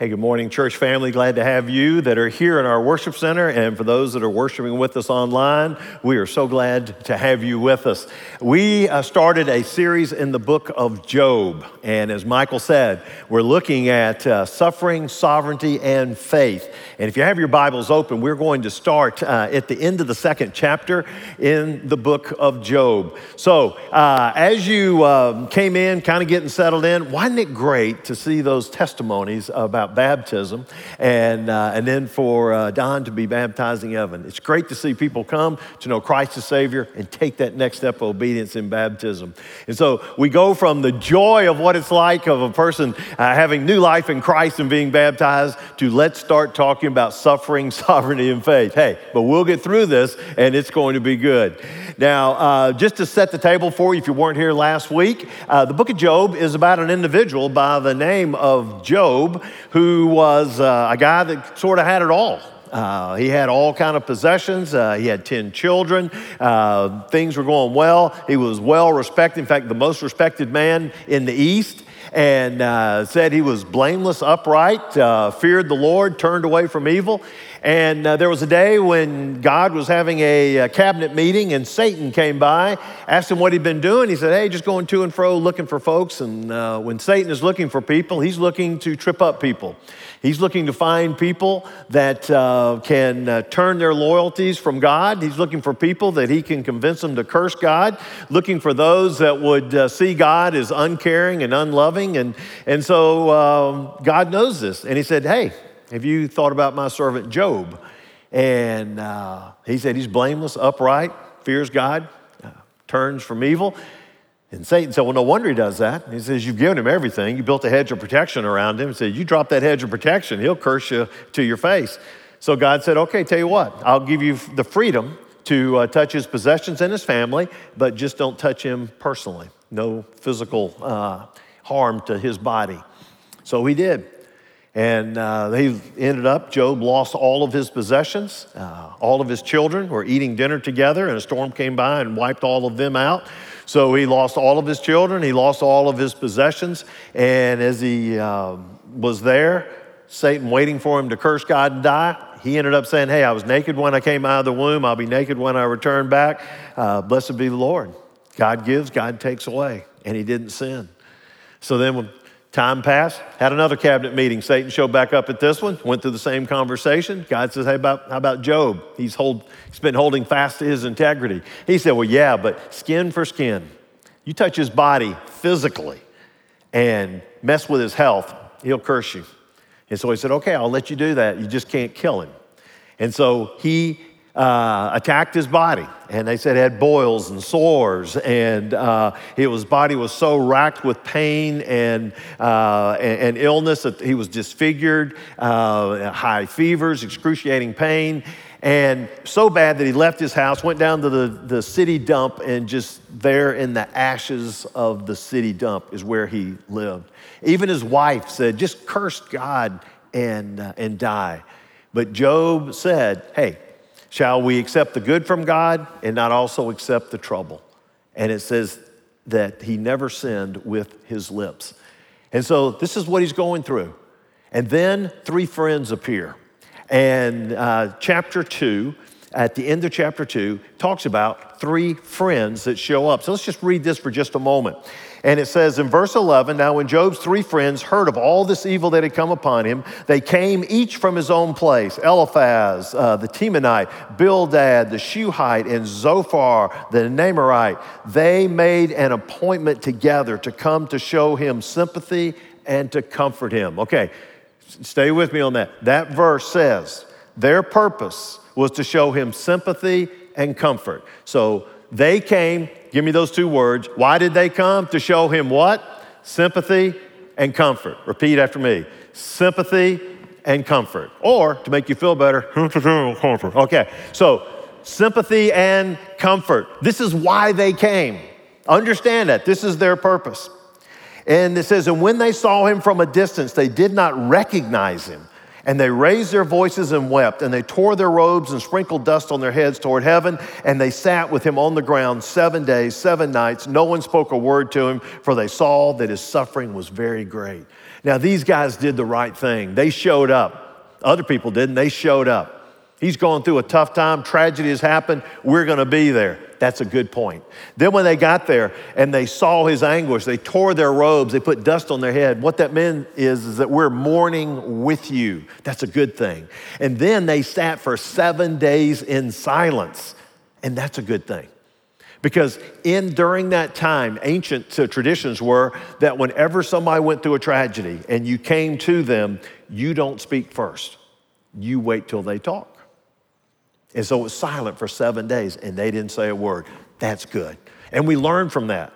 Hey, good morning, church family. Glad to have you that are here in our worship center. And for those that are worshiping with us online, we are so glad to have you with us. We uh, started a series in the book of Job. And as Michael said, we're looking at uh, suffering, sovereignty, and faith. And if you have your Bibles open, we're going to start uh, at the end of the second chapter in the book of Job. So uh, as you um, came in, kind of getting settled in, wasn't it great to see those testimonies about? About baptism, and, uh, and then for uh, Don to be baptizing Evan. It's great to see people come to know Christ as Savior and take that next step of obedience in baptism. And so we go from the joy of what it's like of a person uh, having new life in Christ and being baptized to let's start talking about suffering, sovereignty, and faith. Hey, but we'll get through this and it's going to be good. Now, uh, just to set the table for you, if you weren't here last week, uh, the book of Job is about an individual by the name of Job who was uh, a guy that sort of had it all. Uh, he had all kind of possessions. Uh, he had 10 children. Uh, things were going well. He was well respected. In fact, the most respected man in the East. And uh, said he was blameless, upright, uh, feared the Lord, turned away from evil. And uh, there was a day when God was having a, a, cabinet meeting, and Satan came by, asked him what he'd been doing. He said, Hey, just going to and fro looking for folks. And uh, when Satan is looking for people, he's looking to trip up people. He's looking to find people that uh, can uh, turn their loyalties from God. He's looking for people that he can convince them to curse God, looking for those that would uh, see God as uncaring and unloving. And, and so um, God knows this. And he said, Hey, have you thought about my servant Job? And uh, he said, He's blameless, upright, fears God, uh, turns from evil. And Satan said, Well, no wonder he does that. he says, You've given him everything. You built a hedge of protection around him. He said, You drop that hedge of protection, he'll curse you to your face. So God said, Okay, tell you what, I'll give you the freedom to uh, touch his possessions and his family, but just don't touch him personally. No physical uh, harm to his body. So he did. And uh, he ended up, Job lost all of his possessions. Uh, all of his children were eating dinner together, and a storm came by and wiped all of them out. So he lost all of his children, he lost all of his possessions, and as he uh, was there, Satan waiting for him to curse God and die, he ended up saying, Hey, I was naked when I came out of the womb, I'll be naked when I return back. Uh, blessed be the Lord. God gives, God takes away, and he didn't sin. So then when Time passed, had another cabinet meeting. Satan showed back up at this one, went through the same conversation. God says, Hey, about, how about Job? He's, hold, he's been holding fast to his integrity. He said, Well, yeah, but skin for skin. You touch his body physically and mess with his health, he'll curse you. And so he said, Okay, I'll let you do that. You just can't kill him. And so he uh, attacked his body. And they said he had boils and sores, and uh, his body was so racked with pain and, uh, and, and, illness that he was disfigured, uh, high fevers, excruciating pain, and so bad that he left his house, went down to the, the city dump, and just there in the ashes of the city dump is where he lived. Even his wife said, just curse God and, uh, and die. But Job said, hey, Shall we accept the good from God and not also accept the trouble? And it says that he never sinned with his lips. And so this is what he's going through. And then three friends appear. And uh, chapter two, at the end of chapter two, talks about three friends that show up. So let's just read this for just a moment. And it says in verse 11 Now, when Job's three friends heard of all this evil that had come upon him, they came each from his own place Eliphaz, uh, the Temanite, Bildad, the Shuhite, and Zophar, the Naamathite. They made an appointment together to come to show him sympathy and to comfort him. Okay, stay with me on that. That verse says their purpose was to show him sympathy and comfort. So they came, give me those two words. Why did they come? To show him what? Sympathy and comfort. Repeat after me sympathy and comfort. Or to make you feel better, comfort. Okay, so sympathy and comfort. This is why they came. Understand that. This is their purpose. And it says, and when they saw him from a distance, they did not recognize him. And they raised their voices and wept, and they tore their robes and sprinkled dust on their heads toward heaven, and they sat with him on the ground seven days, seven nights. No one spoke a word to him, for they saw that his suffering was very great. Now, these guys did the right thing. They showed up. Other people didn't, they showed up. He's going through a tough time, tragedy has happened, we're gonna be there. That's a good point. Then, when they got there and they saw his anguish, they tore their robes, they put dust on their head. What that meant is, is that we're mourning with you. That's a good thing. And then they sat for seven days in silence, and that's a good thing. Because in during that time, ancient traditions were that whenever somebody went through a tragedy and you came to them, you don't speak first. You wait till they talk. And so it was silent for seven days and they didn't say a word. That's good. And we learn from that.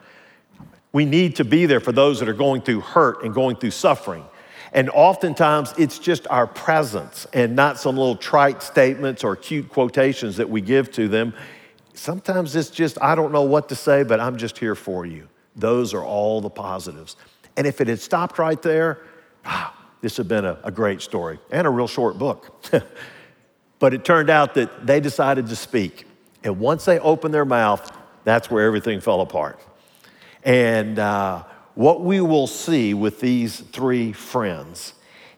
We need to be there for those that are going through hurt and going through suffering. And oftentimes it's just our presence and not some little trite statements or cute quotations that we give to them. Sometimes it's just, I don't know what to say, but I'm just here for you. Those are all the positives. And if it had stopped right there, ah, this would have been a, a great story and a real short book. But it turned out that they decided to speak. And once they opened their mouth, that's where everything fell apart. And uh, what we will see with these three friends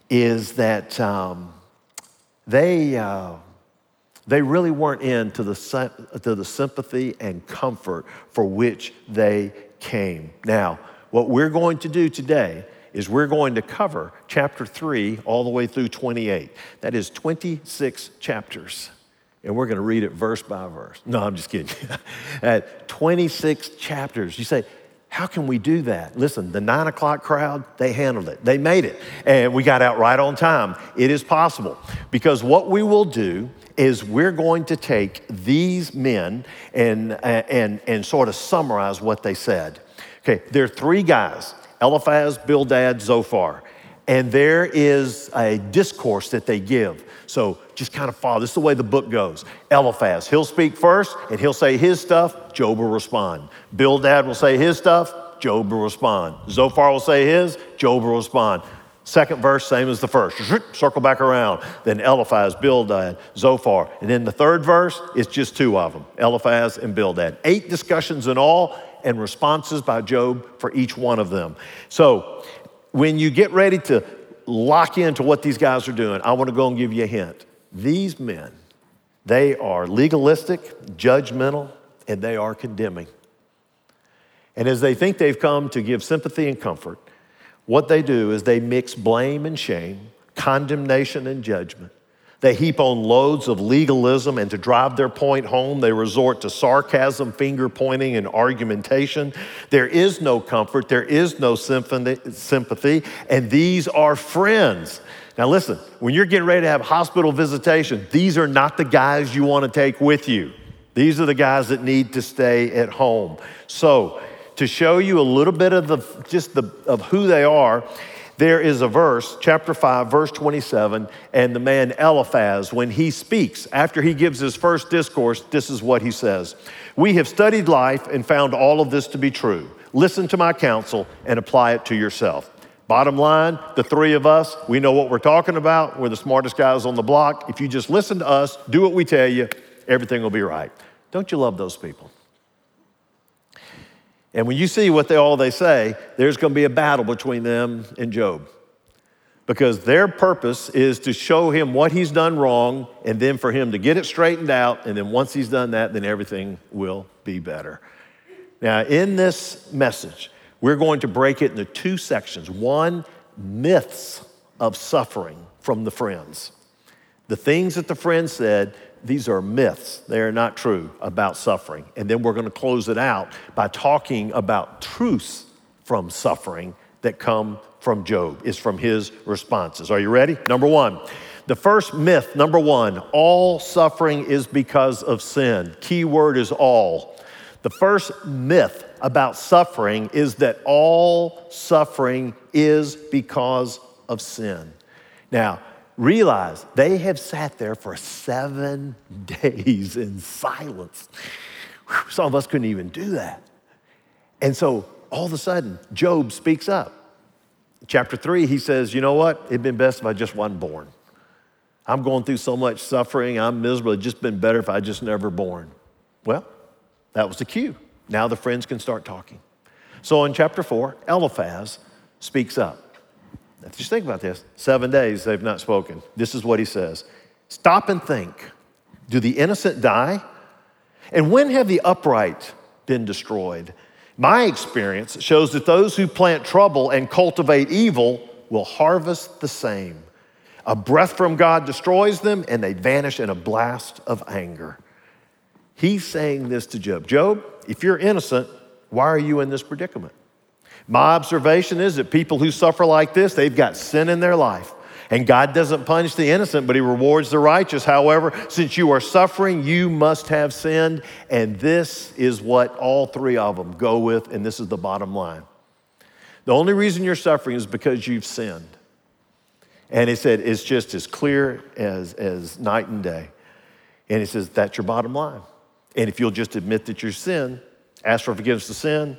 is that um, they, uh, they really weren't into the, to the sympathy and comfort for which they came. Now, what we're going to do today is we're going to cover chapter 3 all the way through 28. That is 26 chapters. And we're going to read it verse by verse. No, I'm just kidding. At 26 chapters. You say, how can we do that? Listen, the nine o'clock crowd, they handled it. They made it. And we got out right on time. It is possible. Because what we will do is we're going to take these men and, and, and sort of summarize what they said. Okay, there are three guys Eliphaz, Bildad, Zophar. And there is a discourse that they give. So just kind of follow. This is the way the book goes. Eliphaz, he'll speak first and he'll say his stuff, Job will respond. Bildad will say his stuff, Job will respond. Zophar will say his, Job will respond. Second verse, same as the first. Circle back around. Then Eliphaz, Bildad, Zophar. And then the third verse, it's just two of them Eliphaz and Bildad. Eight discussions in all, and responses by Job for each one of them. So when you get ready to lock into what these guys are doing, I want to go and give you a hint. These men, they are legalistic, judgmental, and they are condemning. And as they think they've come to give sympathy and comfort, what they do is they mix blame and shame, condemnation and judgment. They heap on loads of legalism, and to drive their point home, they resort to sarcasm, finger pointing, and argumentation. There is no comfort, there is no sympathy, and these are friends. Now, listen, when you're getting ready to have hospital visitation, these are not the guys you want to take with you. These are the guys that need to stay at home. So, to show you a little bit of the just the of who they are, there is a verse, chapter 5, verse 27, and the man Eliphaz, when he speaks, after he gives his first discourse, this is what he says We have studied life and found all of this to be true. Listen to my counsel and apply it to yourself. Bottom line, the three of us, we know what we're talking about. We're the smartest guys on the block. If you just listen to us, do what we tell you, everything will be right. Don't you love those people? And when you see what they all they say, there's going to be a battle between them and Job. Because their purpose is to show him what he's done wrong and then for him to get it straightened out. And then once he's done that, then everything will be better. Now, in this message, we're going to break it into two sections. One, myths of suffering from the friends. The things that the friends said these are myths. They are not true about suffering. And then we're going to close it out by talking about truths from suffering that come from Job, is from his responses. Are you ready? Number one. The first myth, number one, all suffering is because of sin. Key word is all. The first myth about suffering is that all suffering is because of sin. Now, realize they have sat there for seven days in silence. Some of us couldn't even do that. And so all of a sudden, Job speaks up. Chapter three, he says, You know what? It'd been best if I just wasn't born. I'm going through so much suffering. I'm miserable. It'd just been better if I just never born. Well, that was the cue. Now the friends can start talking. So in chapter four, Eliphaz speaks up. Just think about this. Seven days they've not spoken. This is what he says Stop and think. Do the innocent die? And when have the upright been destroyed? My experience shows that those who plant trouble and cultivate evil will harvest the same. A breath from God destroys them, and they vanish in a blast of anger. He's saying this to Job Job, if you're innocent, why are you in this predicament? My observation is that people who suffer like this, they've got sin in their life. And God doesn't punish the innocent, but He rewards the righteous. However, since you are suffering, you must have sinned. And this is what all three of them go with, and this is the bottom line. The only reason you're suffering is because you've sinned. And he said, it's just as clear as, as night and day. And he says, that's your bottom line. And if you'll just admit that you're sin, ask for forgiveness of sin,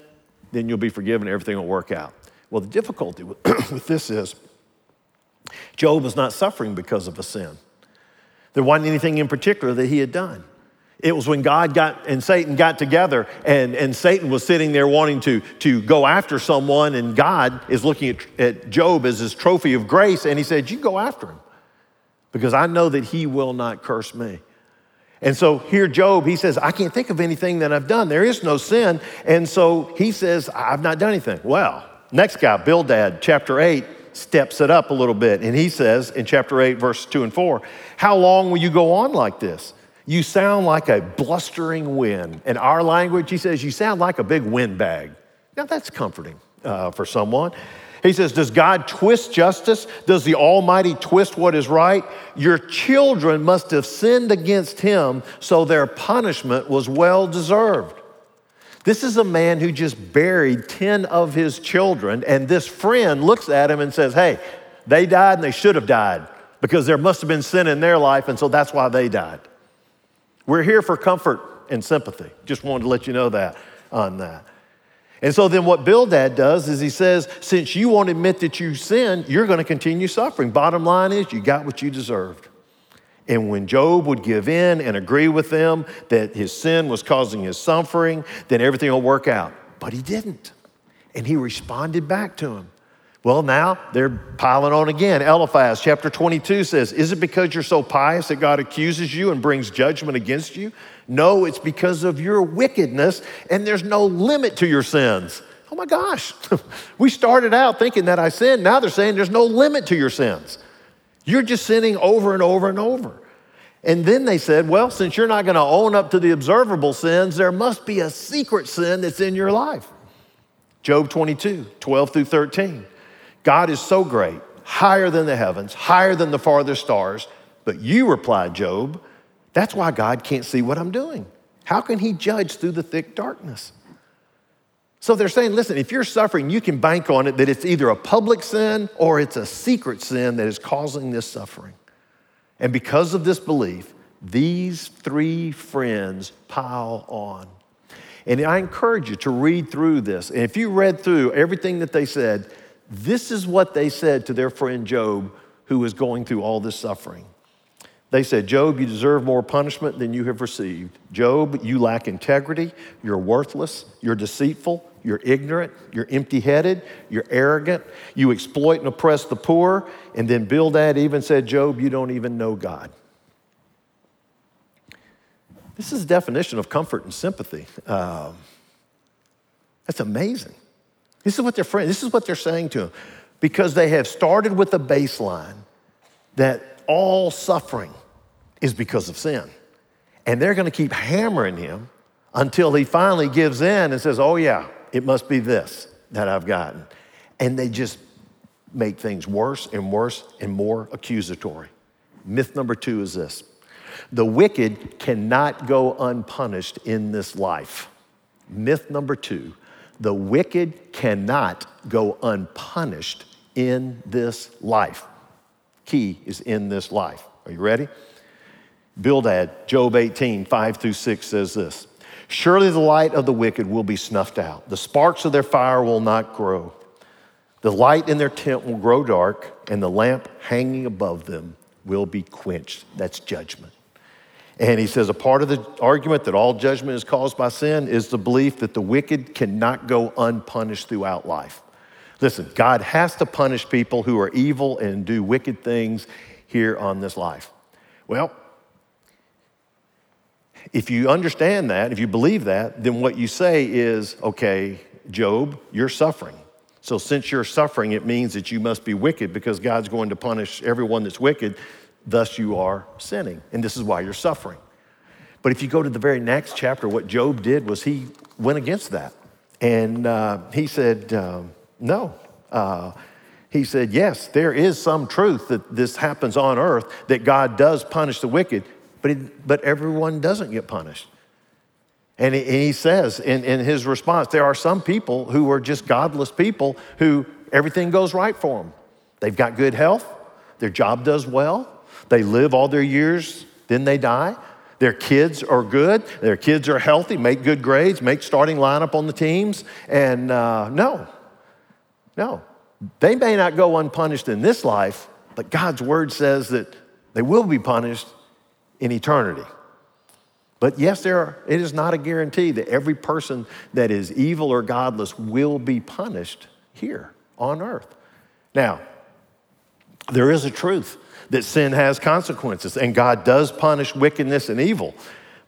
then you'll be forgiven, everything will work out. Well, the difficulty with, this is Job was not suffering because of a sin. There wasn't anything in particular that he had done. It was when God got and Satan got together, and, and Satan was sitting there wanting to, to go after someone, and God is looking at, at Job as his trophy of grace, and he said, You go after him, because I know that he will not curse me. And so here, Job, he says, I can't think of anything that I've done. There is no sin. And so he says, I've not done anything. Well, next guy, Bildad, chapter 8, steps it up a little bit. And he says in chapter 8, verse 2 and 4, How long will you go on like this? You sound like a blustering wind. In our language, he says, You sound like a big windbag. Now, that's comforting uh, for someone. He says, Does God twist justice? Does the Almighty twist what is right? Your children must have sinned against him, so their punishment was well deserved. This is a man who just buried 10 of his children, and this friend looks at him and says, Hey, they died and they should have died because there must have been sin in their life, and so that's why they died. We're here for comfort and sympathy. Just wanted to let you know that on that. And so then what Bildad does is he says, since you won't admit that you sinned, you're going to continue suffering. Bottom line is you got what you deserved. And when Job would give in and agree with them that his sin was causing his suffering, then everything will work out. But he didn't. And he responded back to him. Well, now they're piling on again. Eliphaz chapter 22 says, Is it because you're so pious that God accuses you and brings judgment against you? No, it's because of your wickedness, and there's no limit to your sins. Oh my gosh, we started out thinking that I sinned. Now they're saying there's no limit to your sins. You're just sinning over and over and over. And then they said, well, since you're not going to own up to the observable sins, there must be a secret sin that's in your life. Job 22, 12 through 13. God is so great, higher than the heavens, higher than the farthest stars. But you, replied Job, that's why God can't see what I'm doing. How can He judge through the thick darkness? So they're saying, listen, if you're suffering, you can bank on it that it's either a public sin or it's a secret sin that is causing this suffering. And because of this belief, these three friends pile on. And I encourage you to read through this. And if you read through everything that they said, this is what they said to their friend Job, who was going through all this suffering. They said, Job, you deserve more punishment than you have received. Job, you lack integrity. You're worthless. You're deceitful. You're ignorant. You're empty headed. You're arrogant. You exploit and oppress the poor. And then Bildad even said, Job, you don't even know God. This is a definition of comfort and sympathy. Um, that's amazing. This is what they're this is what they're saying to him. Because they have started with a baseline that all suffering is because of sin. And they're going to keep hammering him until he finally gives in and says, Oh, yeah, it must be this that I've gotten. And they just make things worse and worse and more accusatory. Myth number two is this the wicked cannot go unpunished in this life. Myth number two the wicked cannot go unpunished in this life key is in this life. Are you ready? Bildad, Job 18, 5 through 6 says this Surely the light of the wicked will be snuffed out, the sparks of their fire will not grow. The light in their tent will grow dark, and the lamp hanging above them will be quenched. That's judgment. And he says a part of the argument that all judgment is caused by sin is the belief that the wicked cannot go unpunished throughout life. Listen, God has to punish people who are evil and do wicked things here on this life. Well, if you understand that, if you believe that, then what you say is, okay, Job, you're suffering. So since you're suffering, it means that you must be wicked because God's going to punish everyone that's wicked. Thus, you are sinning. And this is why you're suffering. But if you go to the very next chapter, what Job did was he went against that. And uh, he said, um, no. Uh, he said, yes, there is some truth that this happens on earth, that God does punish the wicked, but, it, but everyone doesn't get punished. And he, and he says in, in his response, there are some people who are just godless people who everything goes right for them. They've got good health, their job does well, they live all their years, then they die. Their kids are good, their kids are healthy, make good grades, make starting lineup on the teams. And uh, no, no, they may not go unpunished in this life, but God's word says that they will be punished in eternity. But yes, there are, it is not a guarantee that every person that is evil or godless will be punished here on earth. Now, there is a truth that sin has consequences, and God does punish wickedness and evil.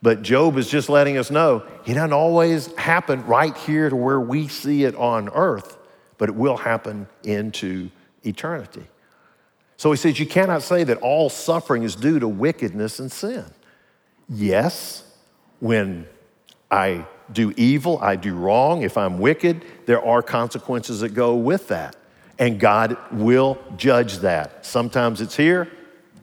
But Job is just letting us know it doesn't always happen right here to where we see it on earth, but it will happen into eternity. So he says, You cannot say that all suffering is due to wickedness and sin. Yes, when I do evil, I do wrong, if I'm wicked, there are consequences that go with that. And God will judge that. Sometimes it's here,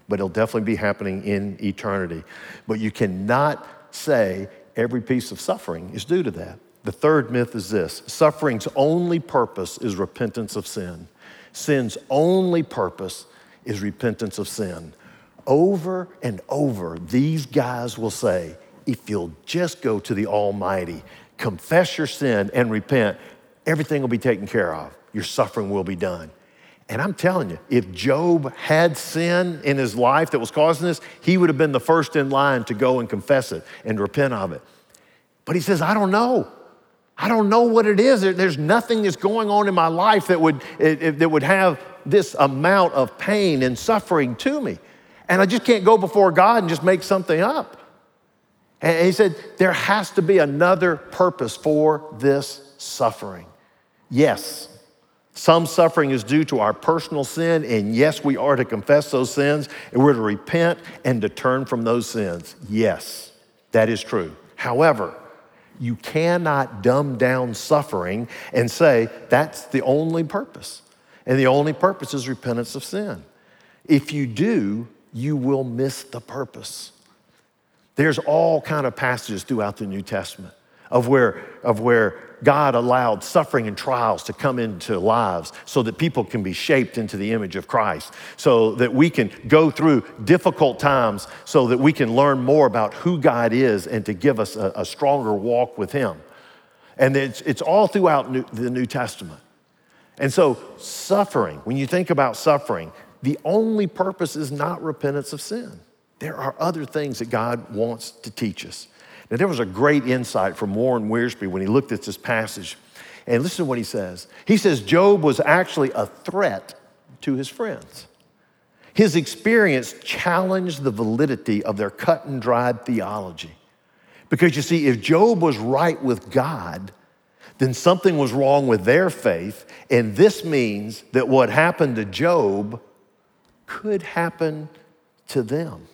but it'll definitely be happening in eternity. But you cannot say every piece of suffering is due to that. The third myth is this suffering's only purpose is repentance of sin. Sin's only purpose is repentance of sin. Over and over, these guys will say, if you'll just go to the Almighty, confess your sin, and repent, everything will be taken care of. Your suffering will be done. And I'm telling you, if Job had sin in his life that was causing this, he would have been the first in line to go and confess it and repent of it. But he says, I don't know. I don't know what it is. There's nothing that's going on in my life that would, eh, eh, that would have this amount of pain and suffering to me. And I just can't go before God and just make something up. And he said, there has to be another purpose for this suffering. Yes, some suffering is due to our personal sin, and yes, we are to confess those sins, and we're to repent and to turn from those sins. Yes, that is true. However, you cannot dumb down suffering and say that's the only purpose. And the only purpose is repentance of sin. If you do, you will miss the purpose. There's all kind of passages throughout the New Testament of where, of where God allowed suffering and trials to come into lives so that people can be shaped into the image of Christ, so that we can go through difficult times, so that we can learn more about who God is and to give us a, a stronger walk with Him. And it's, it's all throughout New, the New Testament. And so, suffering, when you think about suffering, the only purpose is not repentance of sin. There are other things that God wants to teach us. Now, there was a great insight from Warren Wiersbe when he looked at this passage. And listen to what he says. He says Job was actually a threat to his friends. His experience challenged the validity of their cut and dried theology. Because you see, if Job was right with God, then something was wrong with their faith. And this means that what happened to Job could happen to them.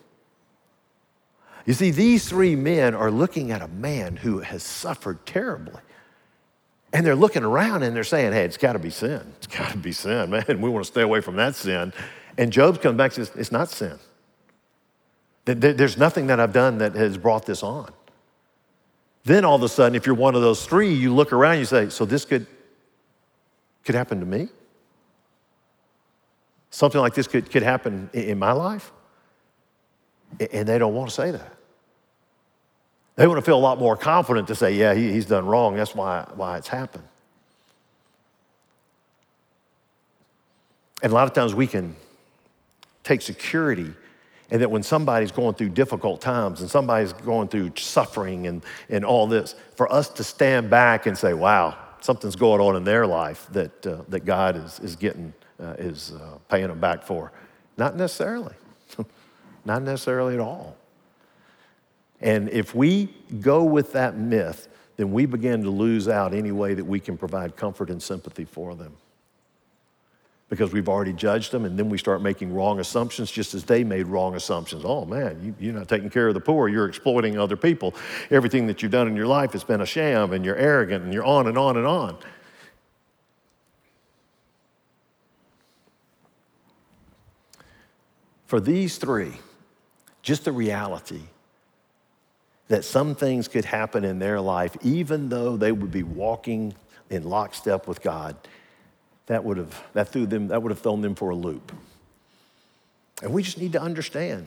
You see, these three men are looking at a man who has suffered terribly. And they're looking around and they're saying, hey, it's got to be sin. It's got to be sin, man. We want to stay away from that sin. And Job comes back and says, it's not sin. There's nothing that I've done that has brought this on. Then all of a sudden, if you're one of those three, you look around and you say, so this could, could happen to me? Something like this could, could happen in my life? And they don't want to say that. They want to feel a lot more confident to say, yeah, he, he's done wrong. That's why, why it's happened. And a lot of times we can take security and that when somebody's going through difficult times and somebody's going through suffering and, and all this, for us to stand back and say, wow, something's going on in their life that, uh, that God is, is getting, uh, is uh, paying them back for. Not necessarily. Not necessarily at all. And if we go with that myth, then we begin to lose out any way that we can provide comfort and sympathy for them. Because we've already judged them, and then we start making wrong assumptions just as they made wrong assumptions. Oh man, you, are not taking care of the poor, you're exploiting other people. Everything that you've done in your life has been a sham, and you're arrogant, and you're on and on and on. For these three, just the reality that some things could happen in their life, even though they would be walking in lockstep with God, that would have, that threw them, that would have thrown them for a loop. And we just need to understand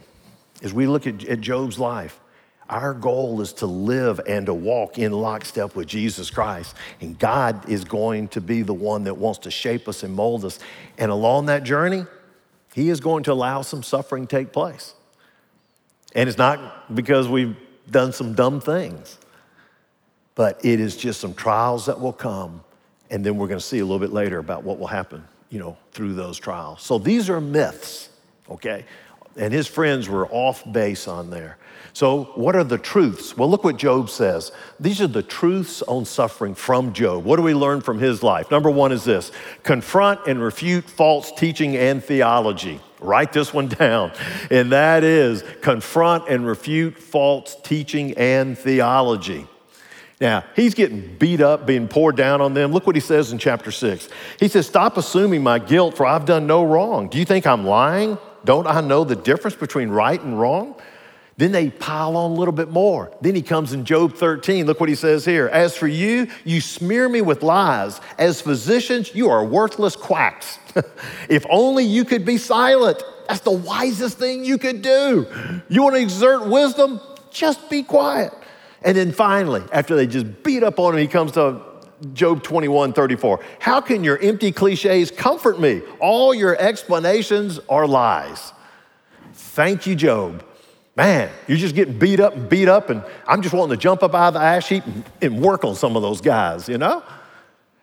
as we look at, at Job's life, our goal is to live and to walk in lockstep with Jesus Christ. And God is going to be the one that wants to shape us and mold us. And along that journey, He is going to allow some suffering to take place. And it's not because we've done some dumb things, but it is just some trials that will come. And then we're going to see a little bit later about what will happen, you know, through those trials. So these are myths, okay? And his friends were off base on there. So, what are the truths? Well, look what Job says. These are the truths on suffering from Job. What do we learn from his life? Number one is this confront and refute false teaching and theology. Write this one down. And that is confront and refute false teaching and theology. Now, he's getting beat up, being poured down on them. Look what he says in chapter six. He says, Stop assuming my guilt, for I've done no wrong. Do you think I'm lying? Don't I know the difference between right and wrong? Then they pile on a little bit more. Then he comes in Job 13. Look what he says here. As for you, you smear me with lies. As physicians, you are worthless quacks. if only you could be silent. That's the wisest thing you could do. You want to exert wisdom? Just be quiet. And then finally, after they just beat up on him, he comes to Job 21 34. How can your empty cliches comfort me? All your explanations are lies. Thank you, Job. Man, you're just getting beat up and beat up, and I'm just wanting to jump up out of the ash heap and, and work on some of those guys, you know?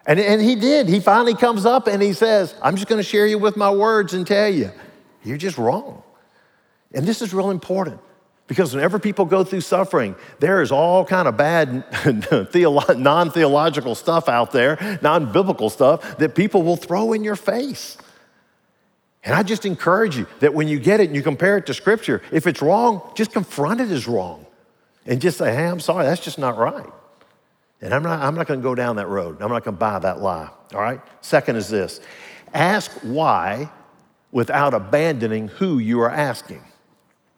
And, and he did. He finally comes up and he says, I'm just going to share you with my words and tell you, you're just wrong. And this is real important because whenever people go through suffering, there is all kind of bad non-theological stuff out there, non-biblical stuff that people will throw in your face. And I just encourage you that when you get it and you compare it to Scripture, if it's wrong, just confront it as wrong and just say, hey, I'm sorry, that's just not right. And I'm not, I'm not going to go down that road. I'm not going to buy that lie. All right? Second is this ask why without abandoning who you are asking.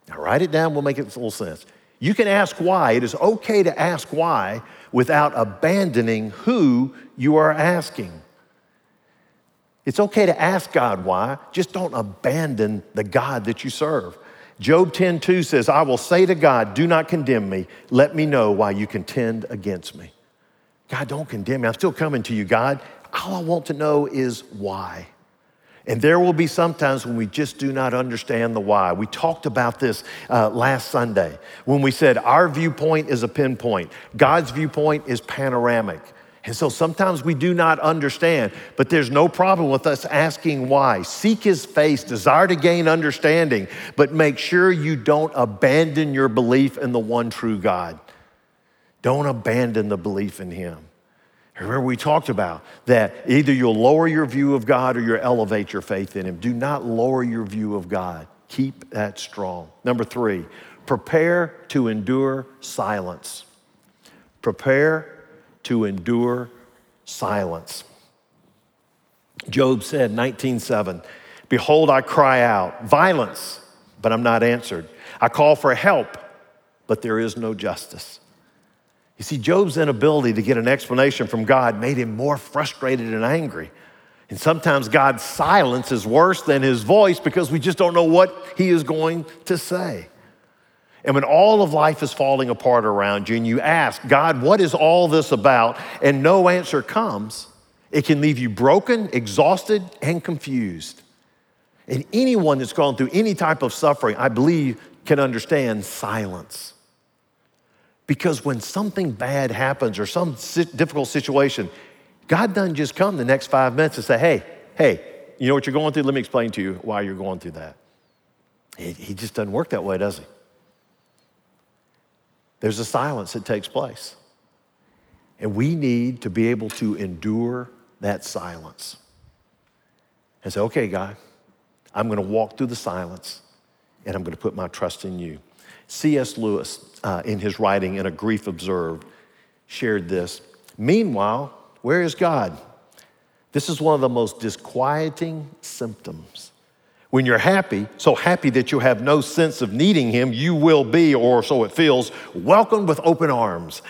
Now, write it down, we'll make it little sense. You can ask why. It is okay to ask why without abandoning who you are asking. It's okay to ask God why, just don't abandon the God that you serve. Job 10:2 says, "I will say to God, do not condemn me. Let me know why you contend against me." God, don't condemn me. I'm still coming to you, God. All I want to know is why. And there will be sometimes when we just do not understand the why. We talked about this uh, last Sunday when we said our viewpoint is a pinpoint, God's viewpoint is panoramic. And so sometimes we do not understand, but there's no problem with us asking why. Seek his face, desire to gain understanding, but make sure you don't abandon your belief in the one true God. Don't abandon the belief in him. Remember, we talked about that either you'll lower your view of God or you'll elevate your faith in him. Do not lower your view of God. Keep that strong. Number three, prepare to endure silence. Prepare to endure silence. Job said, 19:7, Behold, I cry out, violence, but I'm not answered. I call for help, but there is no justice. You see, Job's inability to get an explanation from God made him more frustrated and angry. And sometimes God's silence is worse than his voice because we just don't know what he is going to say. And when all of life is falling apart around you and you ask, God, what is all this about? And no answer comes, it can leave you broken, exhausted, and confused. And anyone that's gone through any type of suffering, I believe, can understand silence. Because when something bad happens or some difficult situation, God doesn't just come the next five minutes and say, hey, hey, you know what you're going through? Let me explain to you why you're going through that. He, just doesn't work that way, does he? There's a silence that takes place. And we need to be able to endure that silence and say, okay, God, I'm going to walk through the silence and I'm going to put my trust in you. C.S. Lewis, uh, in his writing in A Grief Observed, shared this. Meanwhile, where is God? This is one of the most disquieting symptoms. When you're happy, so happy that you have no sense of needing Him, you will be, or so it feels, welcomed with open arms.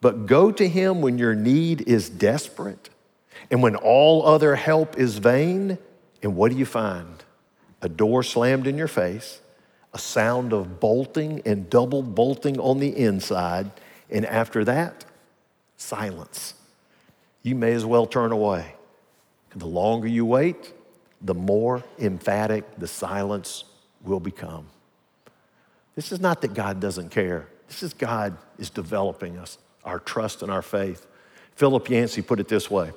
But go to Him when your need is desperate and when all other help is vain. And what do you find? A door slammed in your face, a sound of bolting and double bolting on the inside, and after that, silence you may as well turn away. The longer you wait, the more emphatic the silence will become. This is not that God doesn't care. This is God is developing us, our trust and our faith. Philip Yancey put it this way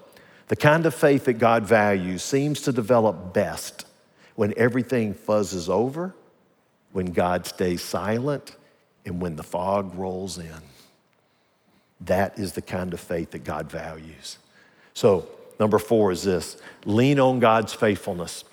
The kind of faith that God values seems to develop best when everything fuzzes over, when God stays silent, and when the fog rolls in. That is the kind of faith that God values. So, number four is this lean on God's faithfulness.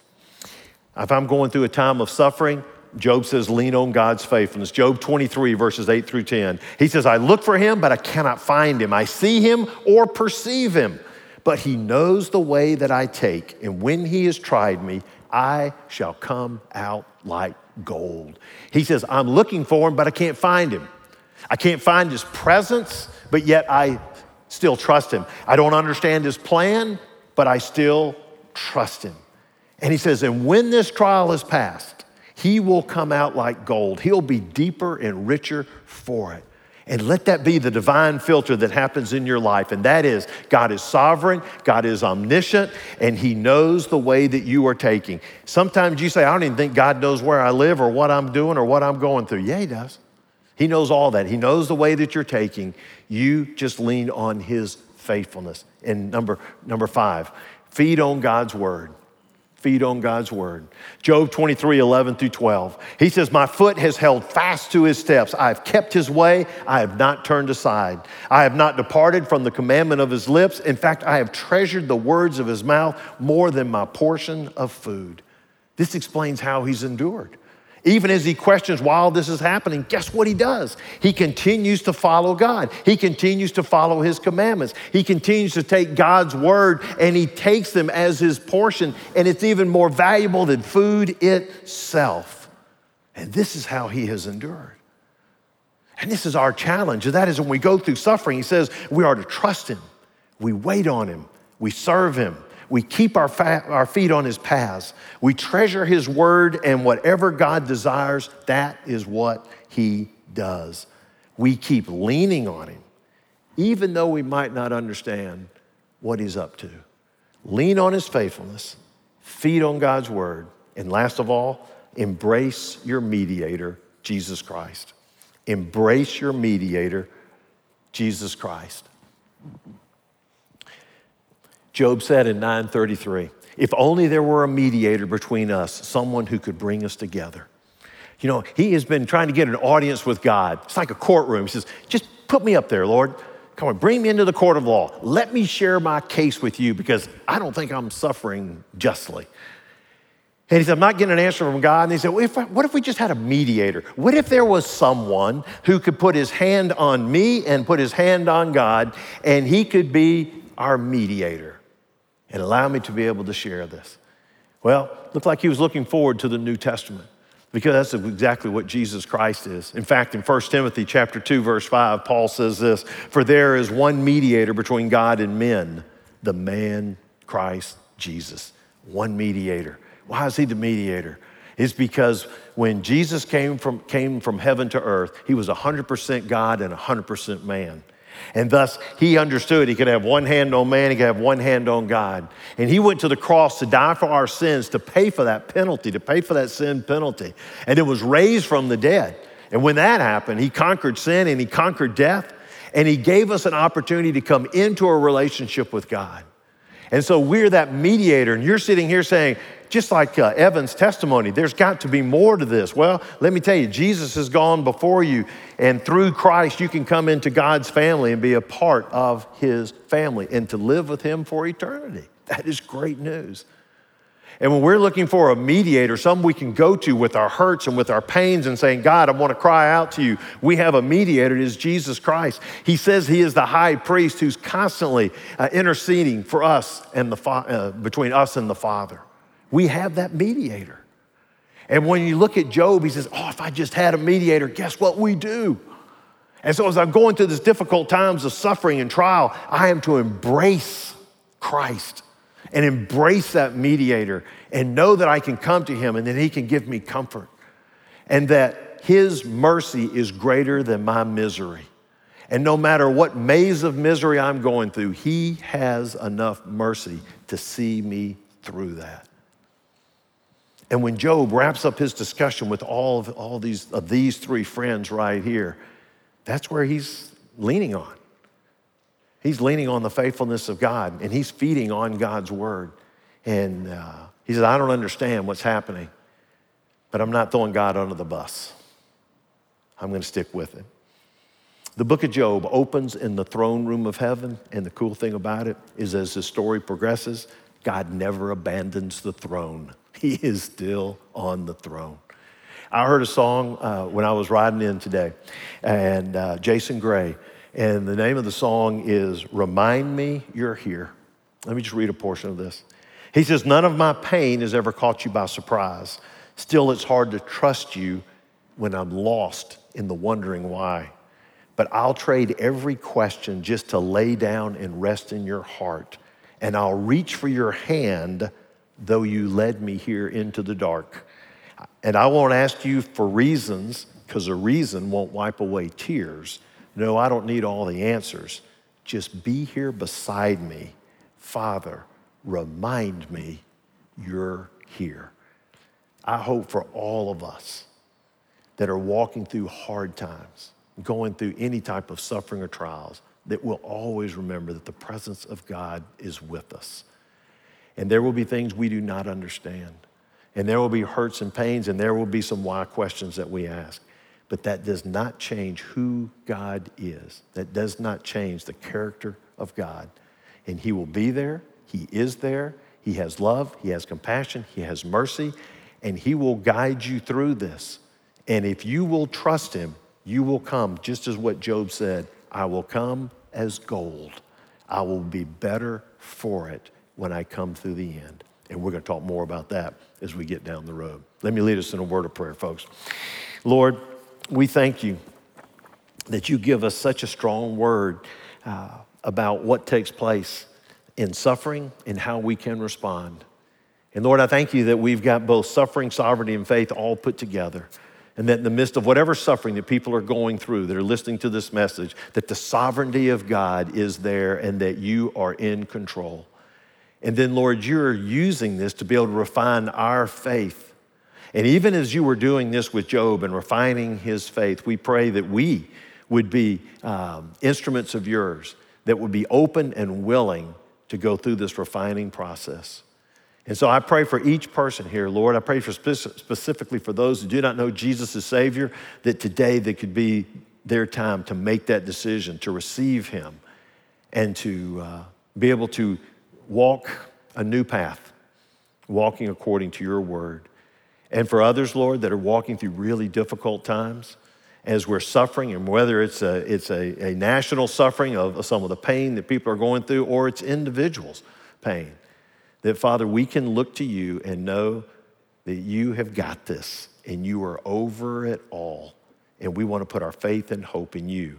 If I'm going through a time of suffering, Job says, lean on God's faithfulness. Job 23, verses 8 through 10. He says, I look for him, but I cannot find him. I see him or perceive him, but he knows the way that I take. And when he has tried me, I shall come out like gold. He says, I'm looking for him, but I can't find him. I can't find his presence, but yet I still trust him. I don't understand his plan, but I still trust him. And he says, and when this trial is passed, he will come out like gold. He'll be deeper and richer for it. And let that be the divine filter that happens in your life. And that is God is sovereign, God is omniscient, and He knows the way that you are taking. Sometimes you say, I don't even think God knows where I live or what I'm doing or what I'm going through. Yeah, He does. He knows all that. He knows the way that you're taking. You just lean on His faithfulness. And number, number five, feed on God's word. Feed on God's word. Job 23, 11 through 12. He says, My foot has held fast to his steps. I have kept his way. I have not turned aside. I have not departed from the commandment of his lips. In fact, I have treasured the words of his mouth more than my portion of food. This explains how he's endured. Even as he questions while this is happening, guess what he does? He continues to follow God. He continues to follow his commandments. He continues to take God's word and he takes them as his portion, and it's even more valuable than food itself. And this is how he has endured. And this is our challenge. That is when we go through suffering, he says we are to trust him, we wait on him, we serve him, we keep our, fa- our feet on his paths. We treasure his word, and whatever God desires, that is what he does. We keep leaning on him, even though we might not understand what he's up to. Lean on his faithfulness, feed on God's word, and last of all, embrace your mediator, Jesus Christ. Embrace your mediator, Jesus Christ. Job said in 933, if only there were a mediator between us, someone who could bring us together. You know, he has been trying to get an audience with God. It's like a courtroom. He says, just put me up there, Lord. Come on, bring me into the court of law. Let me share my case with you because I don't think I'm suffering justly. And he said, I'm not getting an answer from God. And he said, well, if I, What if we just had a mediator? What if there was someone who could put his hand on me and put his hand on God, and he could be our mediator? And allow me to be able to share this. Well, looked like he was looking forward to the New Testament because that's exactly what Jesus Christ is. In fact, in 1 Timothy chapter 2 verse 5, Paul says this, "For there is one mediator between God and men, the man Christ Jesus." One mediator. Why is he the mediator? It's because when Jesus came from, came from heaven to earth, he was 100% God and 100% man. And thus, he understood he could have one hand on man, he could have one hand on God. And he went to the cross to die for our sins, to pay for that penalty, to pay for that sin penalty. And it was raised from the dead. And when that happened, he conquered sin and he conquered death. And He gave us an opportunity to come into a relationship with God. And so we're that mediator. And you're sitting here saying, just like uh, Evan's testimony, there's got to be more to this. Well, let me tell you, Jesus has gone before you, and through Christ, you can come into God's family and be a part of his family and to live with him for eternity. That is great news. And when we're looking for a mediator, someone we can go to with our hurts and with our pains and saying, God, I want to cry out to you, we have a mediator. It is Jesus Christ. He says he is the high priest who's constantly uh, interceding for us and the fa- uh, between us and the Father. We have that mediator. And when you look at Job, he says, Oh, if I just had a mediator, guess what we do? And so as I'm going through these difficult times of suffering and trial, I am to embrace Christ and embrace that mediator and know that I can come to him and that he can give me comfort and that his mercy is greater than my misery. And no matter what maze of misery I'm going through, he has enough mercy to see me through that. And when Job wraps up his discussion with all of all these, of these three friends right here, that's where he's leaning on. He's leaning on the faithfulness of God and he's feeding on God's word. And uh, he says, I don't understand what's happening, but I'm not throwing God under the bus. I'm going to stick with it. The book of Job opens in the throne room of heaven, and the cool thing about it is as the story progresses, God never abandons the throne. He is still on the throne. I heard a song uh, when I was riding in today, and uh, Jason Gray and the name of the song is Remind Me You're Here. Let me just read a portion of this. He says, None of my pain has ever caught you by surprise. Still, it's hard to trust you when I'm lost in the wondering why. But I'll trade every question just to lay down and rest in your heart. And I'll reach for your hand, though you led me here into the dark. And I won't ask you for reasons, because a reason won't wipe away tears. No, I don't need all the answers. Just be here beside me. Father, remind me you're here. I hope for all of us that are walking through hard times, going through any type of suffering or trials, that we'll always remember that the presence of God is with us. And there will be things we do not understand. And there will be hurts and pains, and there will be some why questions that we ask. But that does not change who God is. That does not change the character of God. And He will be there. He is there. He has love. He has compassion. He has mercy. And He will guide you through this. And if you will trust Him, you will come, just as what Job said I will come as gold. I will be better for it when I come through the end. And we're going to talk more about that as we get down the road. Let me lead us in a word of prayer, folks. Lord, we thank you that you give us such a strong word uh, about what takes place in suffering and how we can respond. And Lord, I thank you that we've got both suffering, sovereignty, and faith all put together. And that in the midst of whatever suffering that people are going through that are listening to this message, that the sovereignty of God is there and that you are in control. And then, Lord, you're using this to be able to refine our faith and even as you were doing this with Job and refining his faith, we pray that we would be um, instruments of yours that would be open and willing to go through this refining process. And so I pray for each person here, Lord. I pray for specifically for those who do not know Jesus as Savior, that today they could be their time to make that decision, to receive Him, and to uh, be able to walk a new path, walking according to your word. And for others, Lord, that are walking through really difficult times as we're suffering, and whether it's a, it's a, a national suffering of some of the pain that people are going through or it's individuals' pain, that Father, we can look to you and know that you have got this and you are over it all. And we want to put our faith and hope in you,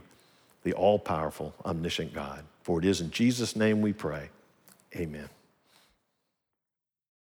the all powerful, omniscient God. For it is in Jesus' name we pray. Amen.